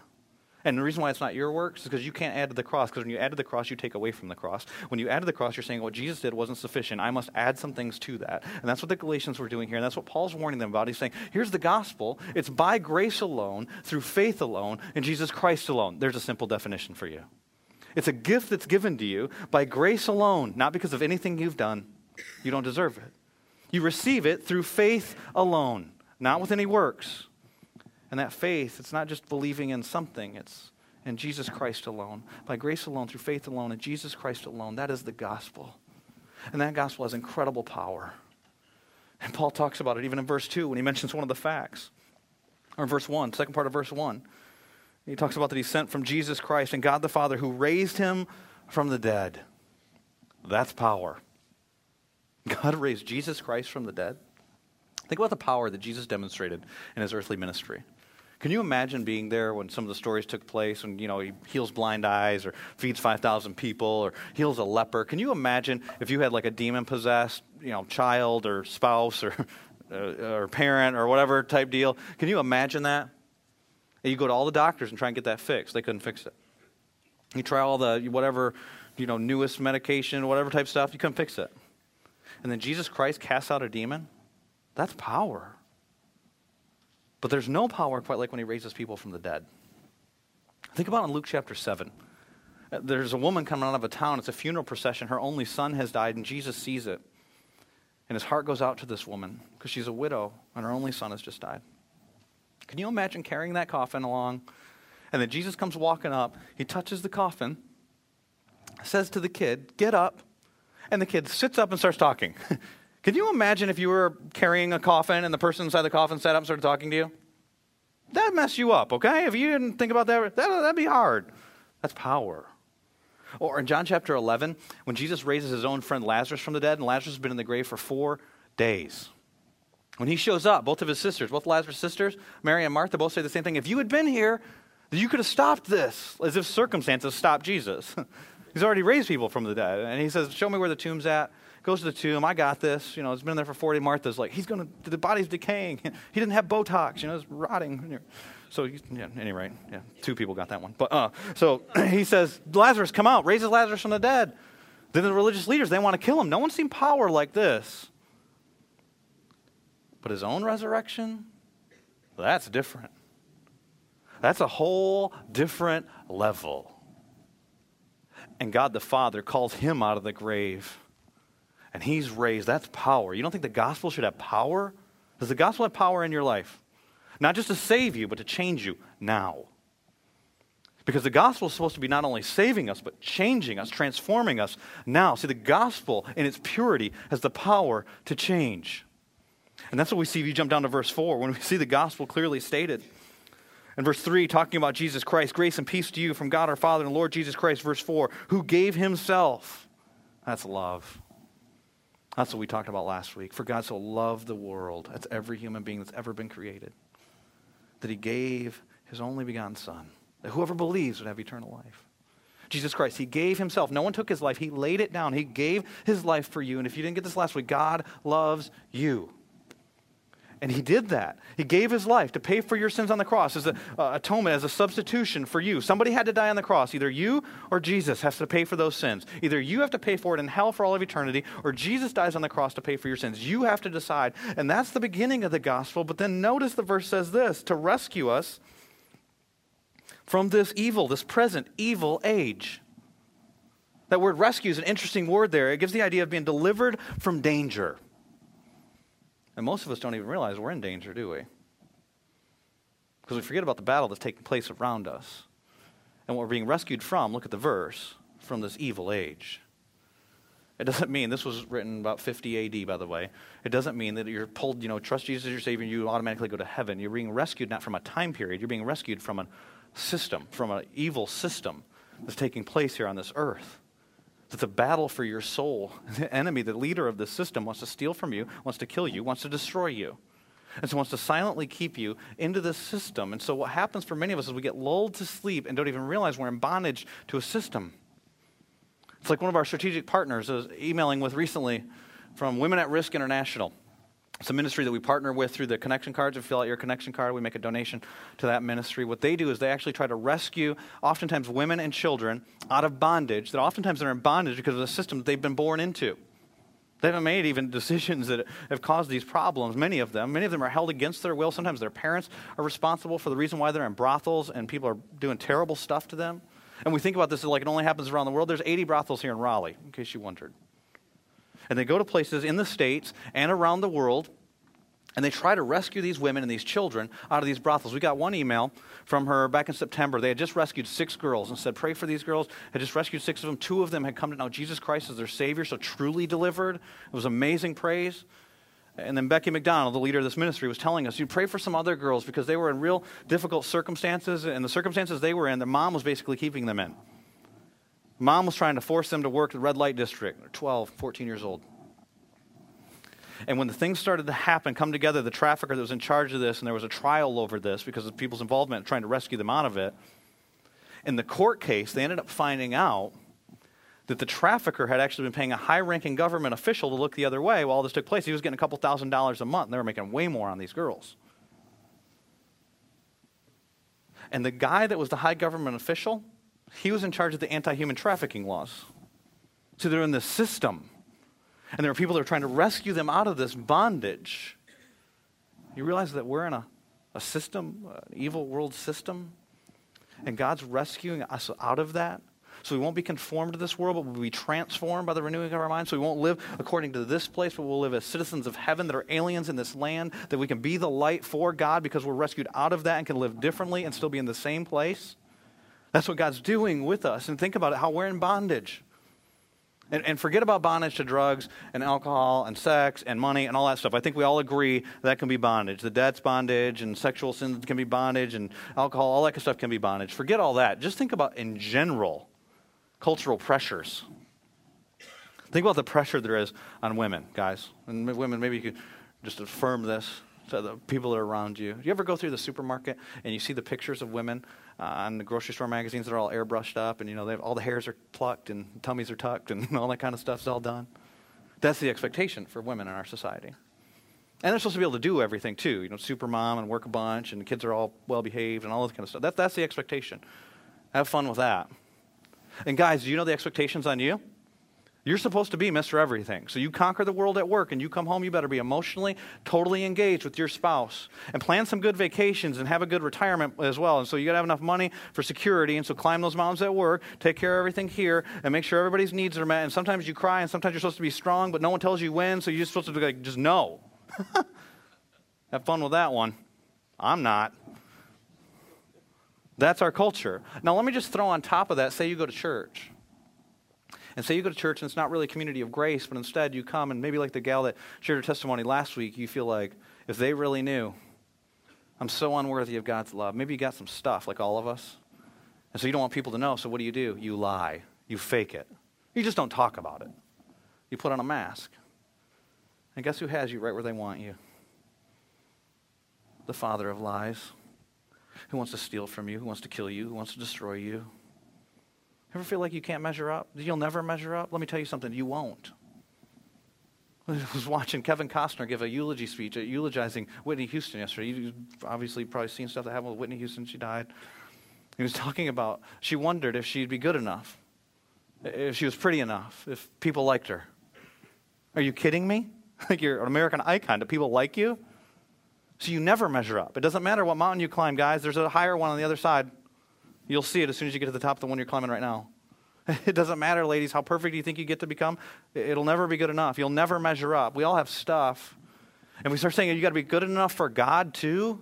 A: And the reason why it's not your works is because you can't add to the cross. Because when you add to the cross, you take away from the cross. When you add to the cross, you're saying what Jesus did wasn't sufficient. I must add some things to that. And that's what the Galatians were doing here. And that's what Paul's warning them about. He's saying, here's the gospel. It's by grace alone, through faith alone, in Jesus Christ alone. There's a simple definition for you. It's a gift that's given to you by grace alone, not because of anything you've done. You don't deserve it. You receive it through faith alone, not with any works. And that faith, it's not just believing in something, it's in Jesus Christ alone, by grace alone, through faith alone, in Jesus Christ alone. That is the gospel. And that gospel has incredible power. And Paul talks about it even in verse 2 when he mentions one of the facts. Or in verse 1, second part of verse 1. He talks about that he's sent from Jesus Christ and God the Father who raised him from the dead. That's power. God raised Jesus Christ from the dead. Think about the power that Jesus demonstrated in his earthly ministry. Can you imagine being there when some of the stories took place and, you know, he heals blind eyes or feeds 5,000 people or heals a leper? Can you imagine if you had like a demon possessed, you know, child or spouse or, uh, or parent or whatever type deal? Can you imagine that? And you go to all the doctors and try and get that fixed. They couldn't fix it. You try all the whatever, you know, newest medication, whatever type stuff, you couldn't fix it. And then Jesus Christ casts out a demon. That's power. But there's no power quite like when he raises people from the dead. Think about in Luke chapter 7. Uh, there's a woman coming out of a town. It's a funeral procession. Her only son has died, and Jesus sees it. And his heart goes out to this woman because she's a widow, and her only son has just died. Can you imagine carrying that coffin along? And then Jesus comes walking up. He touches the coffin, says to the kid, Get up. And the kid sits up and starts talking. Can you imagine if you were carrying a coffin and the person inside the coffin sat up and started talking to you? That'd mess you up, okay? If you didn't think about that, that'd be hard. That's power. Or in John chapter 11, when Jesus raises his own friend Lazarus from the dead, and Lazarus has been in the grave for four days. When he shows up, both of his sisters, both Lazarus' sisters, Mary and Martha, both say the same thing. If you had been here, you could have stopped this, as if circumstances stopped Jesus. He's already raised people from the dead. And he says, Show me where the tomb's at goes to the tomb. I got this. You know, it's been there for 40. Martha's like, he's going to, the body's decaying. He didn't have Botox. You know, it's rotting. So, yeah, anyway, yeah, two people got that one. But, uh, so he says, Lazarus, come out. Raises Lazarus from the dead. Then the religious leaders, they want to kill him. No one's seen power like this. But his own resurrection, that's different. That's a whole different level. And God the Father calls him out of the grave. And he's raised. That's power. You don't think the gospel should have power? Does the gospel have power in your life? Not just to save you, but to change you now. Because the gospel is supposed to be not only saving us, but changing us, transforming us now. See, the gospel in its purity has the power to change. And that's what we see if you jump down to verse 4, when we see the gospel clearly stated. In verse 3, talking about Jesus Christ, grace and peace to you from God our Father and Lord Jesus Christ. Verse 4, who gave himself. That's love. That's what we talked about last week. For God so loved the world, that's every human being that's ever been created, that he gave his only begotten Son, that whoever believes would have eternal life. Jesus Christ, he gave himself. No one took his life. He laid it down. He gave his life for you. And if you didn't get this last week, God loves you. And he did that. He gave his life to pay for your sins on the cross as an uh, atonement, as a substitution for you. Somebody had to die on the cross. Either you or Jesus has to pay for those sins. Either you have to pay for it in hell for all of eternity, or Jesus dies on the cross to pay for your sins. You have to decide. And that's the beginning of the gospel. But then notice the verse says this to rescue us from this evil, this present evil age. That word rescue is an interesting word there. It gives the idea of being delivered from danger. And most of us don't even realize we're in danger, do we? Because we forget about the battle that's taking place around us. And what we're being rescued from, look at the verse, from this evil age. It doesn't mean, this was written about 50 AD, by the way. It doesn't mean that you're pulled, you know, trust Jesus as your Savior and you automatically go to heaven. You're being rescued not from a time period, you're being rescued from a system, from an evil system that's taking place here on this earth. It's a battle for your soul. The enemy, the leader of the system, wants to steal from you, wants to kill you, wants to destroy you. And so wants to silently keep you into this system. And so what happens for many of us is we get lulled to sleep and don't even realize we're in bondage to a system. It's like one of our strategic partners I was emailing with recently from Women at Risk International. It's a ministry that we partner with through the connection cards. If you fill out your connection card, we make a donation to that ministry. What they do is they actually try to rescue, oftentimes, women and children out of bondage, that oftentimes they're in bondage because of the system that they've been born into. They haven't made even decisions that have caused these problems, many of them. Many of them are held against their will. Sometimes their parents are responsible for the reason why they're in brothels and people are doing terrible stuff to them. And we think about this like it only happens around the world. There's 80 brothels here in Raleigh, in case you wondered. And they go to places in the States and around the world, and they try to rescue these women and these children out of these brothels. We got one email from her back in September. They had just rescued six girls and said, Pray for these girls. Had just rescued six of them. Two of them had come to know Jesus Christ as their Savior, so truly delivered. It was amazing praise. And then Becky McDonald, the leader of this ministry, was telling us, you pray for some other girls because they were in real difficult circumstances, and the circumstances they were in, their mom was basically keeping them in. Mom was trying to force them to work the red light district. They're 12, 14 years old. And when the things started to happen, come together, the trafficker that was in charge of this, and there was a trial over this because of people's involvement trying to rescue them out of it. In the court case, they ended up finding out that the trafficker had actually been paying a high ranking government official to look the other way while all this took place. He was getting a couple thousand dollars a month, and they were making way more on these girls. And the guy that was the high government official, he was in charge of the anti human trafficking laws. So they're in the system. And there are people that are trying to rescue them out of this bondage. You realize that we're in a, a system, an evil world system, and God's rescuing us out of that. So we won't be conformed to this world, but we'll be transformed by the renewing of our minds. So we won't live according to this place, but we'll live as citizens of heaven that are aliens in this land, that we can be the light for God because we're rescued out of that and can live differently and still be in the same place. That's what God's doing with us. And think about it how we're in bondage. And, and, forget about bondage to drugs and alcohol and sex and money and all that stuff. I think we all agree that can be bondage. The debt's bondage and sexual sins can be bondage and alcohol, all that kind of stuff can be bondage. Forget all that. Just think about, in general, cultural pressures. Think about the pressure there is on women, guys. And women, maybe you could just affirm this to the people that are around you. Do you ever go through the supermarket and you see the pictures of women Uh, on the grocery store magazines that are all airbrushed up and you know they have, all the hairs are plucked and tummies are tucked and all that kind of stuff's all done? That's the expectation for women in our society. And they're supposed to be able to do everything too, you know, super mom and work a bunch and the kids are all well behaved and all that kind of stuff. That, that's the expectation. Have fun with that. And guys, do you know the expectations on you? You're supposed to be Mr. Everything. So you conquer the world at work and you come home, you better be emotionally totally engaged with your spouse and plan some good vacations and have a good retirement as well. And so you got to have enough money for security. And so climb those mountains at work, take care of everything here, and make sure everybody's needs are met. And sometimes you cry and sometimes you're supposed to be strong, but no one tells you when. So you're just supposed to be like, just know. have fun with that one. I'm not. That's our culture. Now, let me just throw on top of that say you go to church. And say you go to church and it's not really a community of grace, but instead you come and maybe like the gal that shared her testimony last week, you feel like if they really knew, I'm so unworthy of God's love. Maybe you got some stuff like all of us. And so you don't want people to know, so what do you do? You lie. You fake it. You just don't talk about it. You put on a mask. And guess who has you right where they want you? The father of lies. Who wants to steal from you? Who wants to kill you? Who wants to destroy you? Ever feel like you can't measure up? You'll never measure up? Let me tell you something, you won't. I was watching Kevin Costner give a eulogy speech, uh, eulogizing Whitney Houston yesterday. You've obviously probably seen stuff that happened with Whitney Houston. She died. He was talking about she wondered if she'd be good enough, if she was pretty enough, if people liked her. Are you kidding me? Like you're an American icon. Do people like you? So you never measure up. It doesn't matter what mountain you climb, guys. There's a higher one on the other side. You'll see it as soon as you get to the top of the one you're climbing right now. It doesn't matter, ladies, how perfect you think you get to become. It'll never be good enough. You'll never measure up. We all have stuff. And we start saying, you got to be good enough for God too?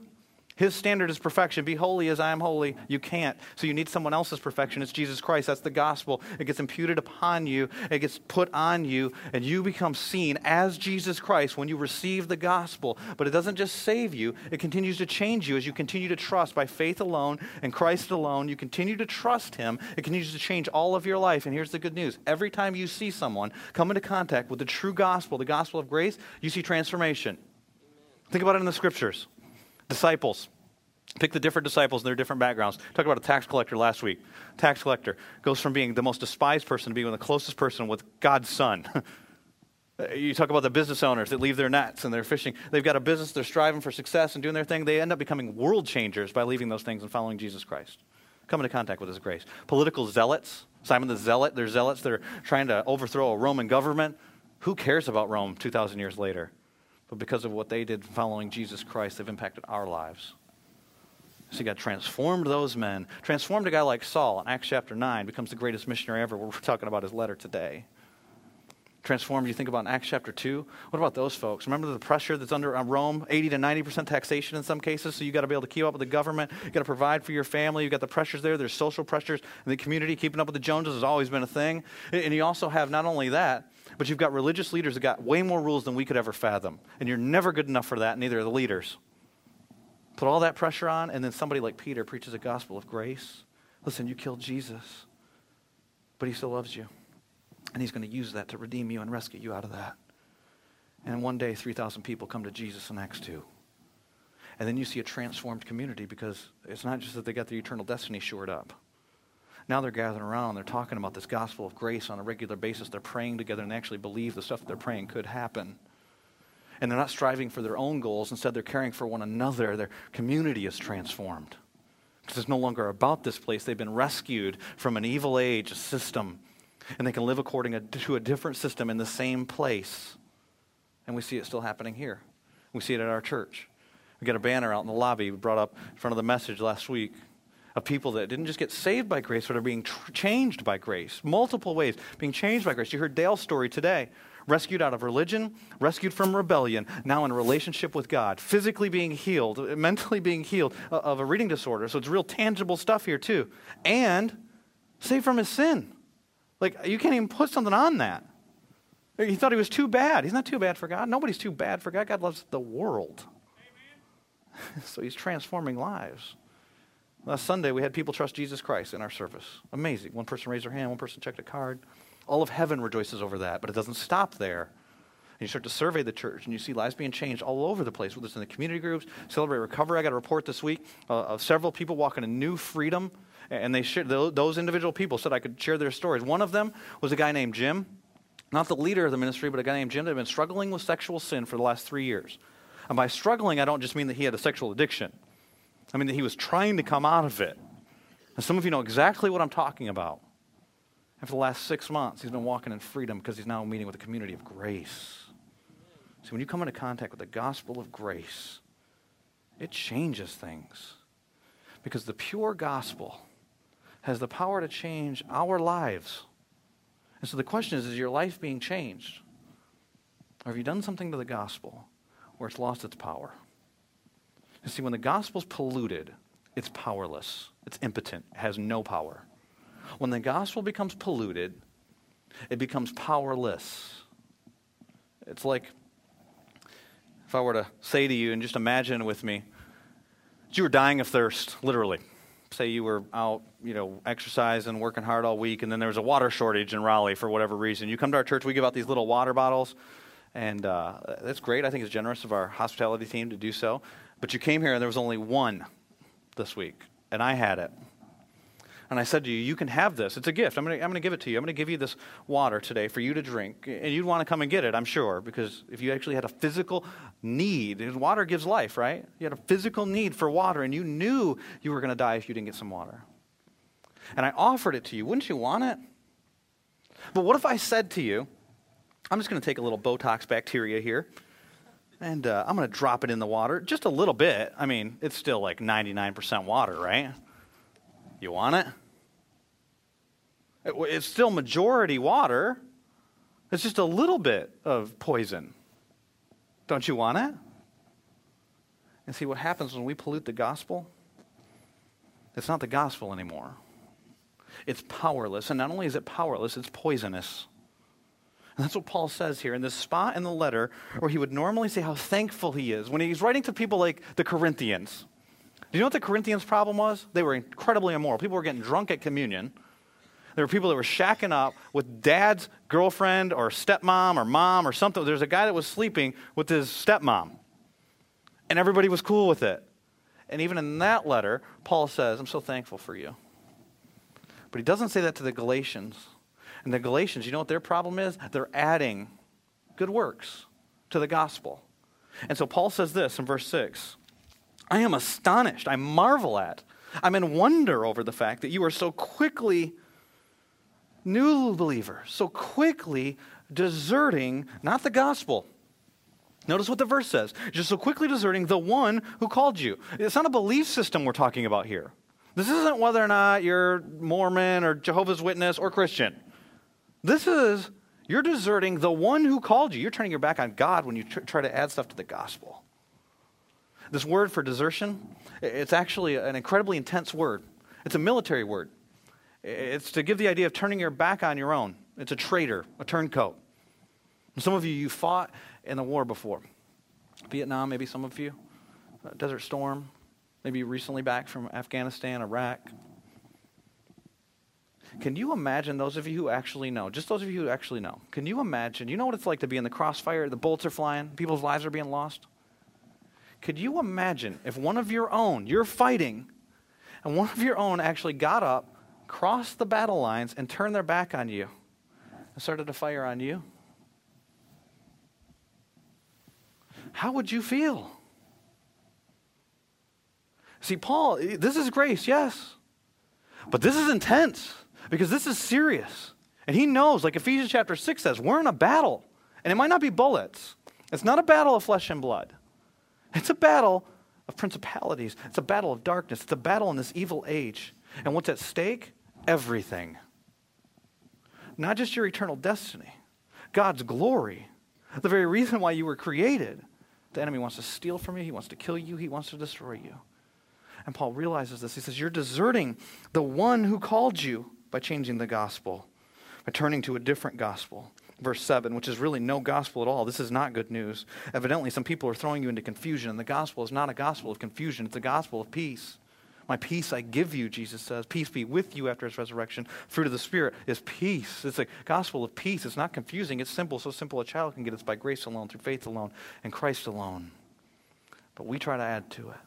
A: His standard is perfection. Be holy as I am holy. You can't. So you need someone else's perfection. It's Jesus Christ. That's the gospel. It gets imputed upon you, it gets put on you, and you become seen as Jesus Christ when you receive the gospel. But it doesn't just save you, it continues to change you as you continue to trust by faith alone and Christ alone. You continue to trust Him. It continues to change all of your life. And here's the good news every time you see someone come into contact with the true gospel, the gospel of grace, you see transformation. Think about it in the scriptures. Disciples. Pick the different disciples and their different backgrounds. Talked about a tax collector last week. Tax collector goes from being the most despised person to being the closest person with God's son. you talk about the business owners that leave their nets and they're fishing. They've got a business, they're striving for success and doing their thing. They end up becoming world changers by leaving those things and following Jesus Christ. Come into contact with his grace. Political zealots. Simon the Zealot, they're zealots. They're trying to overthrow a Roman government. Who cares about Rome 2,000 years later? But because of what they did following Jesus Christ, they've impacted our lives. So God transformed those men, transformed a guy like Saul in Acts chapter 9, becomes the greatest missionary ever. We're talking about his letter today. Transformed, you think about in Acts chapter 2. What about those folks? Remember the pressure that's under uh, Rome? 80 to 90% taxation in some cases, so you got to be able to keep up with the government. you got to provide for your family. You've got the pressures there. There's social pressures in the community. Keeping up with the Joneses has always been a thing. And you also have not only that, but you've got religious leaders that got way more rules than we could ever fathom. And you're never good enough for that, neither are the leaders. Put all that pressure on, and then somebody like Peter preaches a gospel of grace. Listen, you killed Jesus, but he still loves you. And he's going to use that to redeem you and rescue you out of that. And one day, 3,000 people come to Jesus in Acts 2. And then you see a transformed community because it's not just that they got their eternal destiny shored up. Now they're gathering around, they're talking about this gospel of grace on a regular basis. They're praying together and they actually believe the stuff that they're praying could happen. And they're not striving for their own goals, instead, they're caring for one another. Their community is transformed. Because it's no longer about this place. They've been rescued from an evil age, a system, and they can live according to a different system in the same place. And we see it still happening here. We see it at our church. We got a banner out in the lobby we brought up in front of the message last week of people that didn't just get saved by grace, but are being tr- changed by grace. Multiple ways, being changed by grace. You heard Dale's story today. Rescued out of religion, rescued from rebellion, now in a relationship with God, physically being healed, mentally being healed uh, of a reading disorder. So it's real tangible stuff here, too. And saved from his sin. Like, you can't even put something on that. He thought he was too bad. He's not too bad for God. Nobody's too bad for God. God loves the world. so he's transforming lives. Last Sunday, we had people trust Jesus Christ in our service. Amazing. One person raised their hand, one person checked a card. All of heaven rejoices over that, but it doesn't stop there. And you start to survey the church, and you see lives being changed all over the place, whether it's in the community groups, Celebrate Recovery. I got a report this week uh, of several people walking in new freedom, and they shared, those individual people said I could share their stories. One of them was a guy named Jim, not the leader of the ministry, but a guy named Jim that had been struggling with sexual sin for the last three years. And by struggling, I don't just mean that he had a sexual addiction. I mean, he was trying to come out of it. And some of you know exactly what I'm talking about. And for the last six months, he's been walking in freedom because he's now meeting with a community of grace. See, when you come into contact with the gospel of grace, it changes things. Because the pure gospel has the power to change our lives. And so the question is is your life being changed? Or have you done something to the gospel where it's lost its power? You see, when the gospel's polluted, it's powerless, it's impotent, it has no power. When the gospel becomes polluted, it becomes powerless. It's like if I were to say to you, and just imagine with me, you were dying of thirst, literally. Say you were out, you know, exercising, working hard all week, and then there was a water shortage in Raleigh for whatever reason. You come to our church, we give out these little water bottles, and uh, that's great. I think it's generous of our hospitality team to do so. But you came here, and there was only one this week, and I had it and I said to you, You can have this. It's a gift. I'm going to give it to you. I'm going to give you this water today for you to drink. And you'd want to come and get it, I'm sure, because if you actually had a physical need, water gives life, right? You had a physical need for water, and you knew you were going to die if you didn't get some water. And I offered it to you. Wouldn't you want it? But what if I said to you, I'm just going to take a little Botox bacteria here and uh, I'm going to drop it in the water just a little bit. I mean, it's still like 99% water, right? You want it? It's still majority water. It's just a little bit of poison. Don't you want it? And see what happens when we pollute the gospel? It's not the gospel anymore. It's powerless. And not only is it powerless, it's poisonous. And that's what Paul says here in this spot in the letter where he would normally say how thankful he is when he's writing to people like the Corinthians. Do you know what the Corinthians' problem was? They were incredibly immoral. People were getting drunk at communion. There were people that were shacking up with dad's girlfriend or stepmom or mom or something. There's a guy that was sleeping with his stepmom. And everybody was cool with it. And even in that letter, Paul says, I'm so thankful for you. But he doesn't say that to the Galatians. And the Galatians, you know what their problem is? They're adding good works to the gospel. And so Paul says this in verse 6 I am astonished. I marvel at. I'm in wonder over the fact that you are so quickly, new believer, so quickly deserting not the gospel. Notice what the verse says. Just so quickly deserting the one who called you. It's not a belief system we're talking about here. This isn't whether or not you're Mormon or Jehovah's Witness or Christian. This is you're deserting the one who called you. You're turning your back on God when you tr- try to add stuff to the gospel. This word for desertion, it's actually an incredibly intense word. It's a military word. It's to give the idea of turning your back on your own. It's a traitor, a turncoat. Some of you, you fought in the war before. Vietnam, maybe some of you. Uh, Desert Storm, maybe recently back from Afghanistan, Iraq. Can you imagine those of you who actually know, just those of you who actually know, can you imagine, you know what it's like to be in the crossfire, the bullets are flying, people's lives are being lost? Could you imagine if one of your own, you're fighting, and one of your own actually got up, crossed the battle lines, and turned their back on you and started to fire on you? How would you feel? See, Paul, this is grace, yes. But this is intense because this is serious. And he knows, like Ephesians chapter 6 says, we're in a battle. And it might not be bullets, it's not a battle of flesh and blood. It's a battle of principalities. It's a battle of darkness. It's a battle in this evil age. And what's at stake? Everything. Not just your eternal destiny, God's glory. The very reason why you were created. The enemy wants to steal from you, he wants to kill you, he wants to destroy you. And Paul realizes this. He says, You're deserting the one who called you by changing the gospel, by turning to a different gospel verse 7, which is really no gospel at all. This is not good news. Evidently, some people are throwing you into confusion, and the gospel is not a gospel of confusion, it's a gospel of peace. My peace I give you, Jesus says. Peace be with you after his resurrection. Fruit of the Spirit is peace. It's a gospel of peace. It's not confusing. It's simple, so simple a child can get it by grace alone, through faith alone, and Christ alone. But we try to add to it.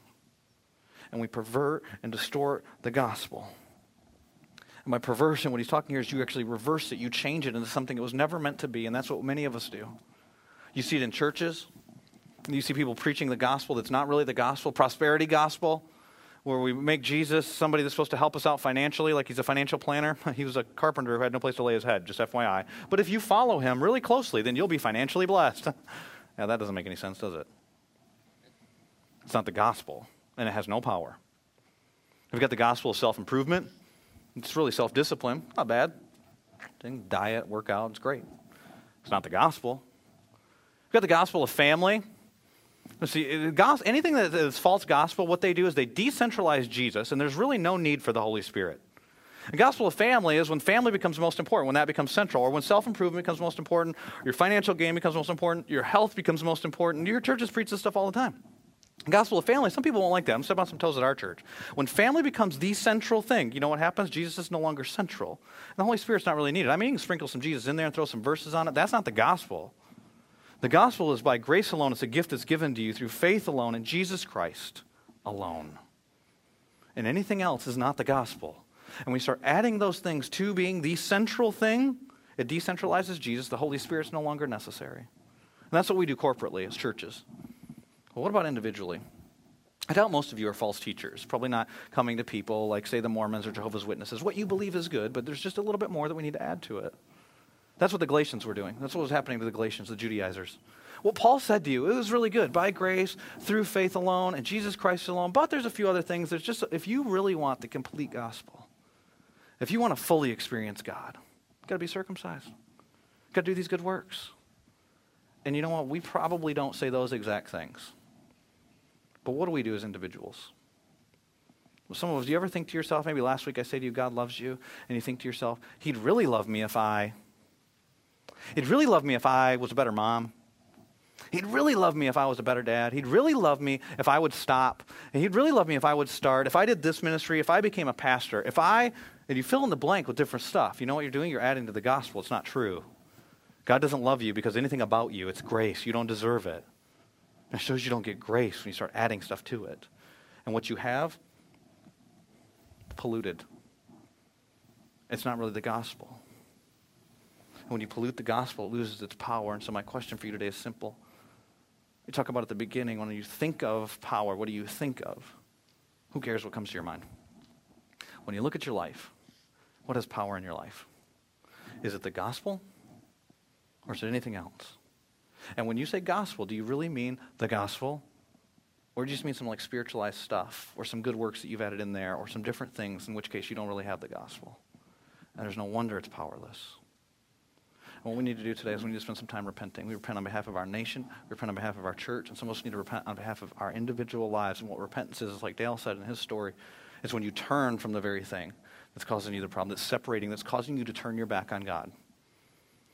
A: And we pervert and distort the gospel. And perversion, what he's talking here is you actually reverse it. You change it into something it was never meant to be. And that's what many of us do. You see it in churches. You see people preaching the gospel that's not really the gospel, prosperity gospel. where we make Jesus somebody that's supposed to help us out financially, like he's a financial planner. he was a carpenter who had no place to lay his head, just FYI. But if you follow him really closely, then you'll be financially blessed. yeah, that doesn't make any sense, does it? It's not the gospel, and it has no power. We've got the gospel of self improvement. It's really self discipline. Not bad. Diet, workout, it's great. It's not the gospel. We've got the gospel of family. See, uh, anything that is false gospel, what they do is they decentralize Jesus, and there's really no need for the Holy Spirit. The gospel of family is when family becomes most important, when that becomes central, or when self improvement becomes most important, your financial gain becomes most important, your health becomes most important. Your churches preach this stuff all the time. Gospel of family, some people won't like that. I'm stepping on some toes at our church. When family becomes the central thing, you know what happens? Jesus is no longer central. And the Holy Spirit's not really needed. I mean, you can sprinkle some Jesus in there and throw some verses on it. That's not the gospel. The gospel is by grace alone. It's a gift that's given to you through faith alone in Jesus Christ alone. And anything else is not the gospel. And we start adding those things to being the central thing, it decentralizes Jesus. The Holy Spirit's no longer necessary. And that's what we do corporately as churches. Well, what about individually? I doubt most of you are false teachers, probably not coming to people like, say, the Mormons or Jehovah's Witnesses. What you believe is good, but there's just a little bit more that we need to add to it. That's what the Galatians were doing. That's what was happening to the Galatians, the Judaizers. What Paul said to you, it was really good. By grace, through faith alone, and Jesus Christ alone. But there's a few other things. There's just, if you really want the complete gospel, if you want to fully experience God, you've got to be circumcised. You've got to do these good works. And you know what? We probably don't say those exact things. But what do we do as individuals? Well, some of us, do you ever think to yourself, maybe last week I said to you, God loves you, and you think to yourself, He'd really love me if I He'd really love me if I was a better mom. He'd really love me if I was a better dad. He'd really love me if I would stop. And he'd really love me if I would start. If I did this ministry, if I became a pastor, if I, and you fill in the blank with different stuff. You know what you're doing? You're adding to the gospel. It's not true. God doesn't love you because anything about you, it's grace. You don't deserve it. It shows you don't get grace when you start adding stuff to it. And what you have, polluted. It's not really the gospel. And when you pollute the gospel, it loses its power. And so, my question for you today is simple. You talk about at the beginning, when you think of power, what do you think of? Who cares what comes to your mind? When you look at your life, what has power in your life? Is it the gospel or is it anything else? And when you say gospel, do you really mean the gospel? Or do you just mean some like spiritualized stuff or some good works that you've added in there or some different things, in which case you don't really have the gospel? And there's no wonder it's powerless. And what we need to do today is we need to spend some time repenting. We repent on behalf of our nation, we repent on behalf of our church, and some of us need to repent on behalf of our individual lives. And what repentance is, is like Dale said in his story, is when you turn from the very thing that's causing you the problem, that's separating, that's causing you to turn your back on God.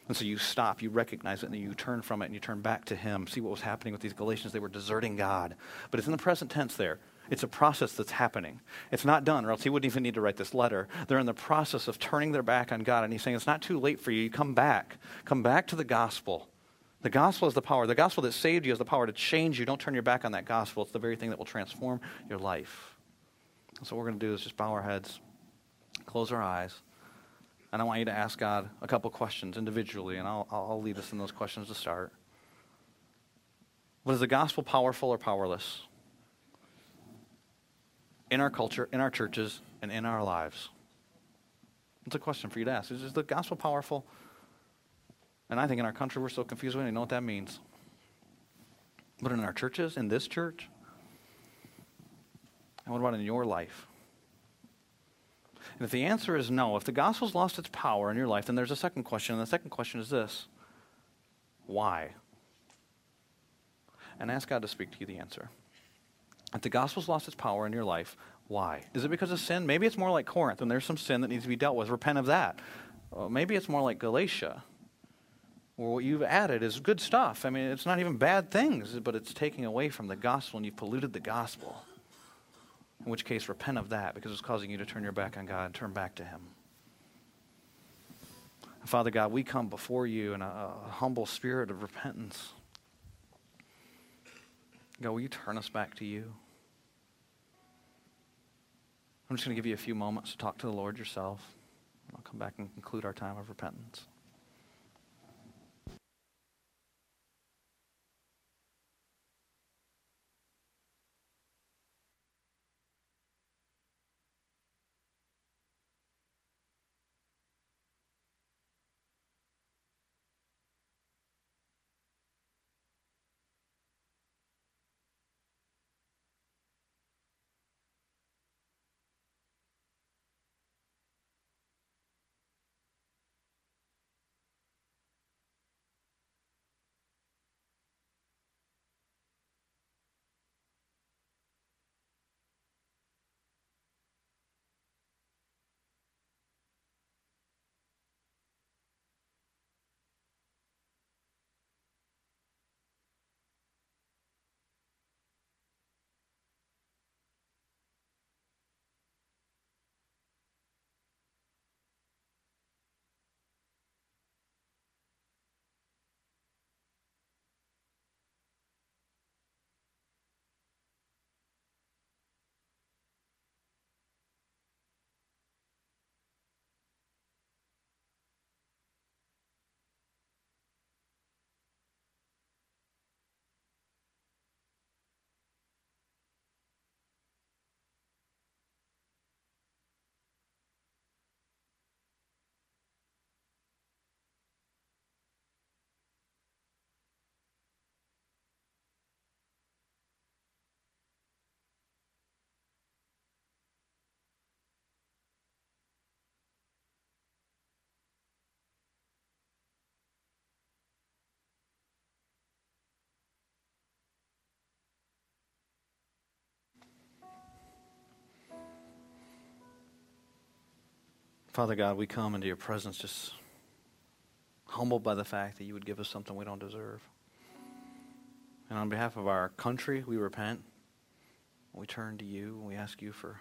A: And so you stop, you recognize it, and then you turn from it and you turn back to Him. See what was happening with these Galatians? They were deserting God. But it's in the present tense there. It's a process that's happening. It's not done, or else he wouldn't even need to write this letter. They're in the process of turning their back on God, and he's saying, It's not too late for you. You come back. Come back to the gospel. The gospel is the power. The gospel that saved you is the power to change you. Don't turn your back on that gospel. It's the very thing that will transform your life. So, what we're going to do is just bow our heads, close our eyes, and I want you to ask God a couple questions individually, and I'll, I'll lead us in those questions to start. But is the gospel powerful or powerless? in our culture, in our churches, and in our lives? It's a question for you to ask. Is the gospel powerful? And I think in our country we're so confused we don't know what that means. But in our churches, in this church, and what about in your life? And if the answer is no, if the gospel's lost its power in your life, then there's a second question. And the second question is this why? And ask God to speak to you the answer. If the gospel's lost its power in your life, why? Is it because of sin? Maybe it's more like Corinth, and there's some sin that needs to be dealt with. Repent of that. Well, maybe it's more like Galatia, where what you've added is good stuff. I mean, it's not even bad things, but it's taking away from the gospel, and you've polluted the gospel. In which case, repent of that because it's causing you to turn your back on God and turn back to Him. Father God, we come before you in a, a humble spirit of repentance. God, will you turn us back to you? I'm just going to give you a few moments to talk to the Lord yourself. I'll come back and conclude our time of repentance. Father God, we come into your presence just humbled by the fact that you would give us something we don't deserve. And on behalf of our country, we repent. We turn to you and we ask you for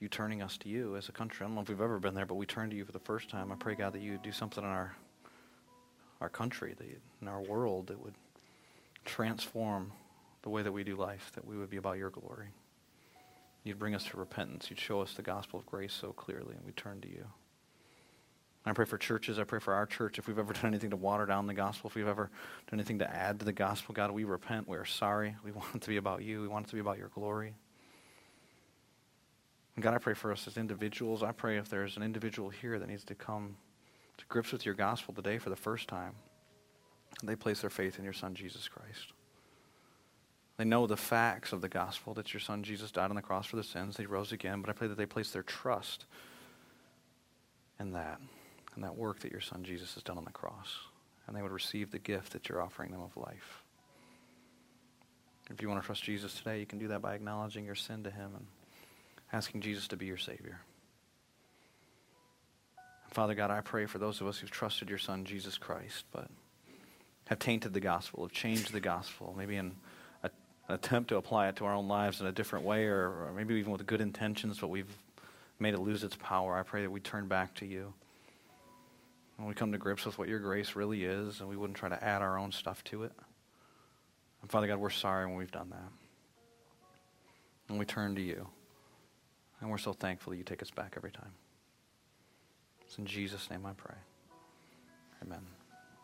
A: you turning us to you as a country. I don't know if we've ever been there, but we turn to you for the first time. I pray, God, that you would do something in our our country, that in our world, that would transform the way that we do life, that we would be about your glory. You'd bring us to repentance. You'd show us the gospel of grace so clearly, and we turn to you. I pray for churches. I pray for our church. If we've ever done anything to water down the gospel, if we've ever done anything to add to the gospel, God, we repent. We are sorry. We want it to be about you. We want it to be about your glory. And God, I pray for us as individuals. I pray if there's an individual here that needs to come to grips with your gospel today for the first time, they place their faith in your Son, Jesus Christ. They know the facts of the gospel that your Son Jesus died on the cross for the sins, He rose again, but I pray that they place their trust in that, in that work that your Son Jesus has done on the cross, and they would receive the gift that you're offering them of life. If you want to trust Jesus today, you can do that by acknowledging your sin to Him and asking Jesus to be your Savior. Father God, I pray for those of us who've trusted your Son, Jesus Christ, but have tainted the gospel, have changed the gospel, maybe in an attempt to apply it to our own lives in a different way, or, or maybe even with good intentions, but we've made it lose its power. I pray that we turn back to you. And we come to grips with what your grace really is, and we wouldn't try to add our own stuff to it. And Father God, we're sorry when we've done that. And we turn to you. And we're so thankful that you take us back every time. It's in Jesus' name I pray. Amen.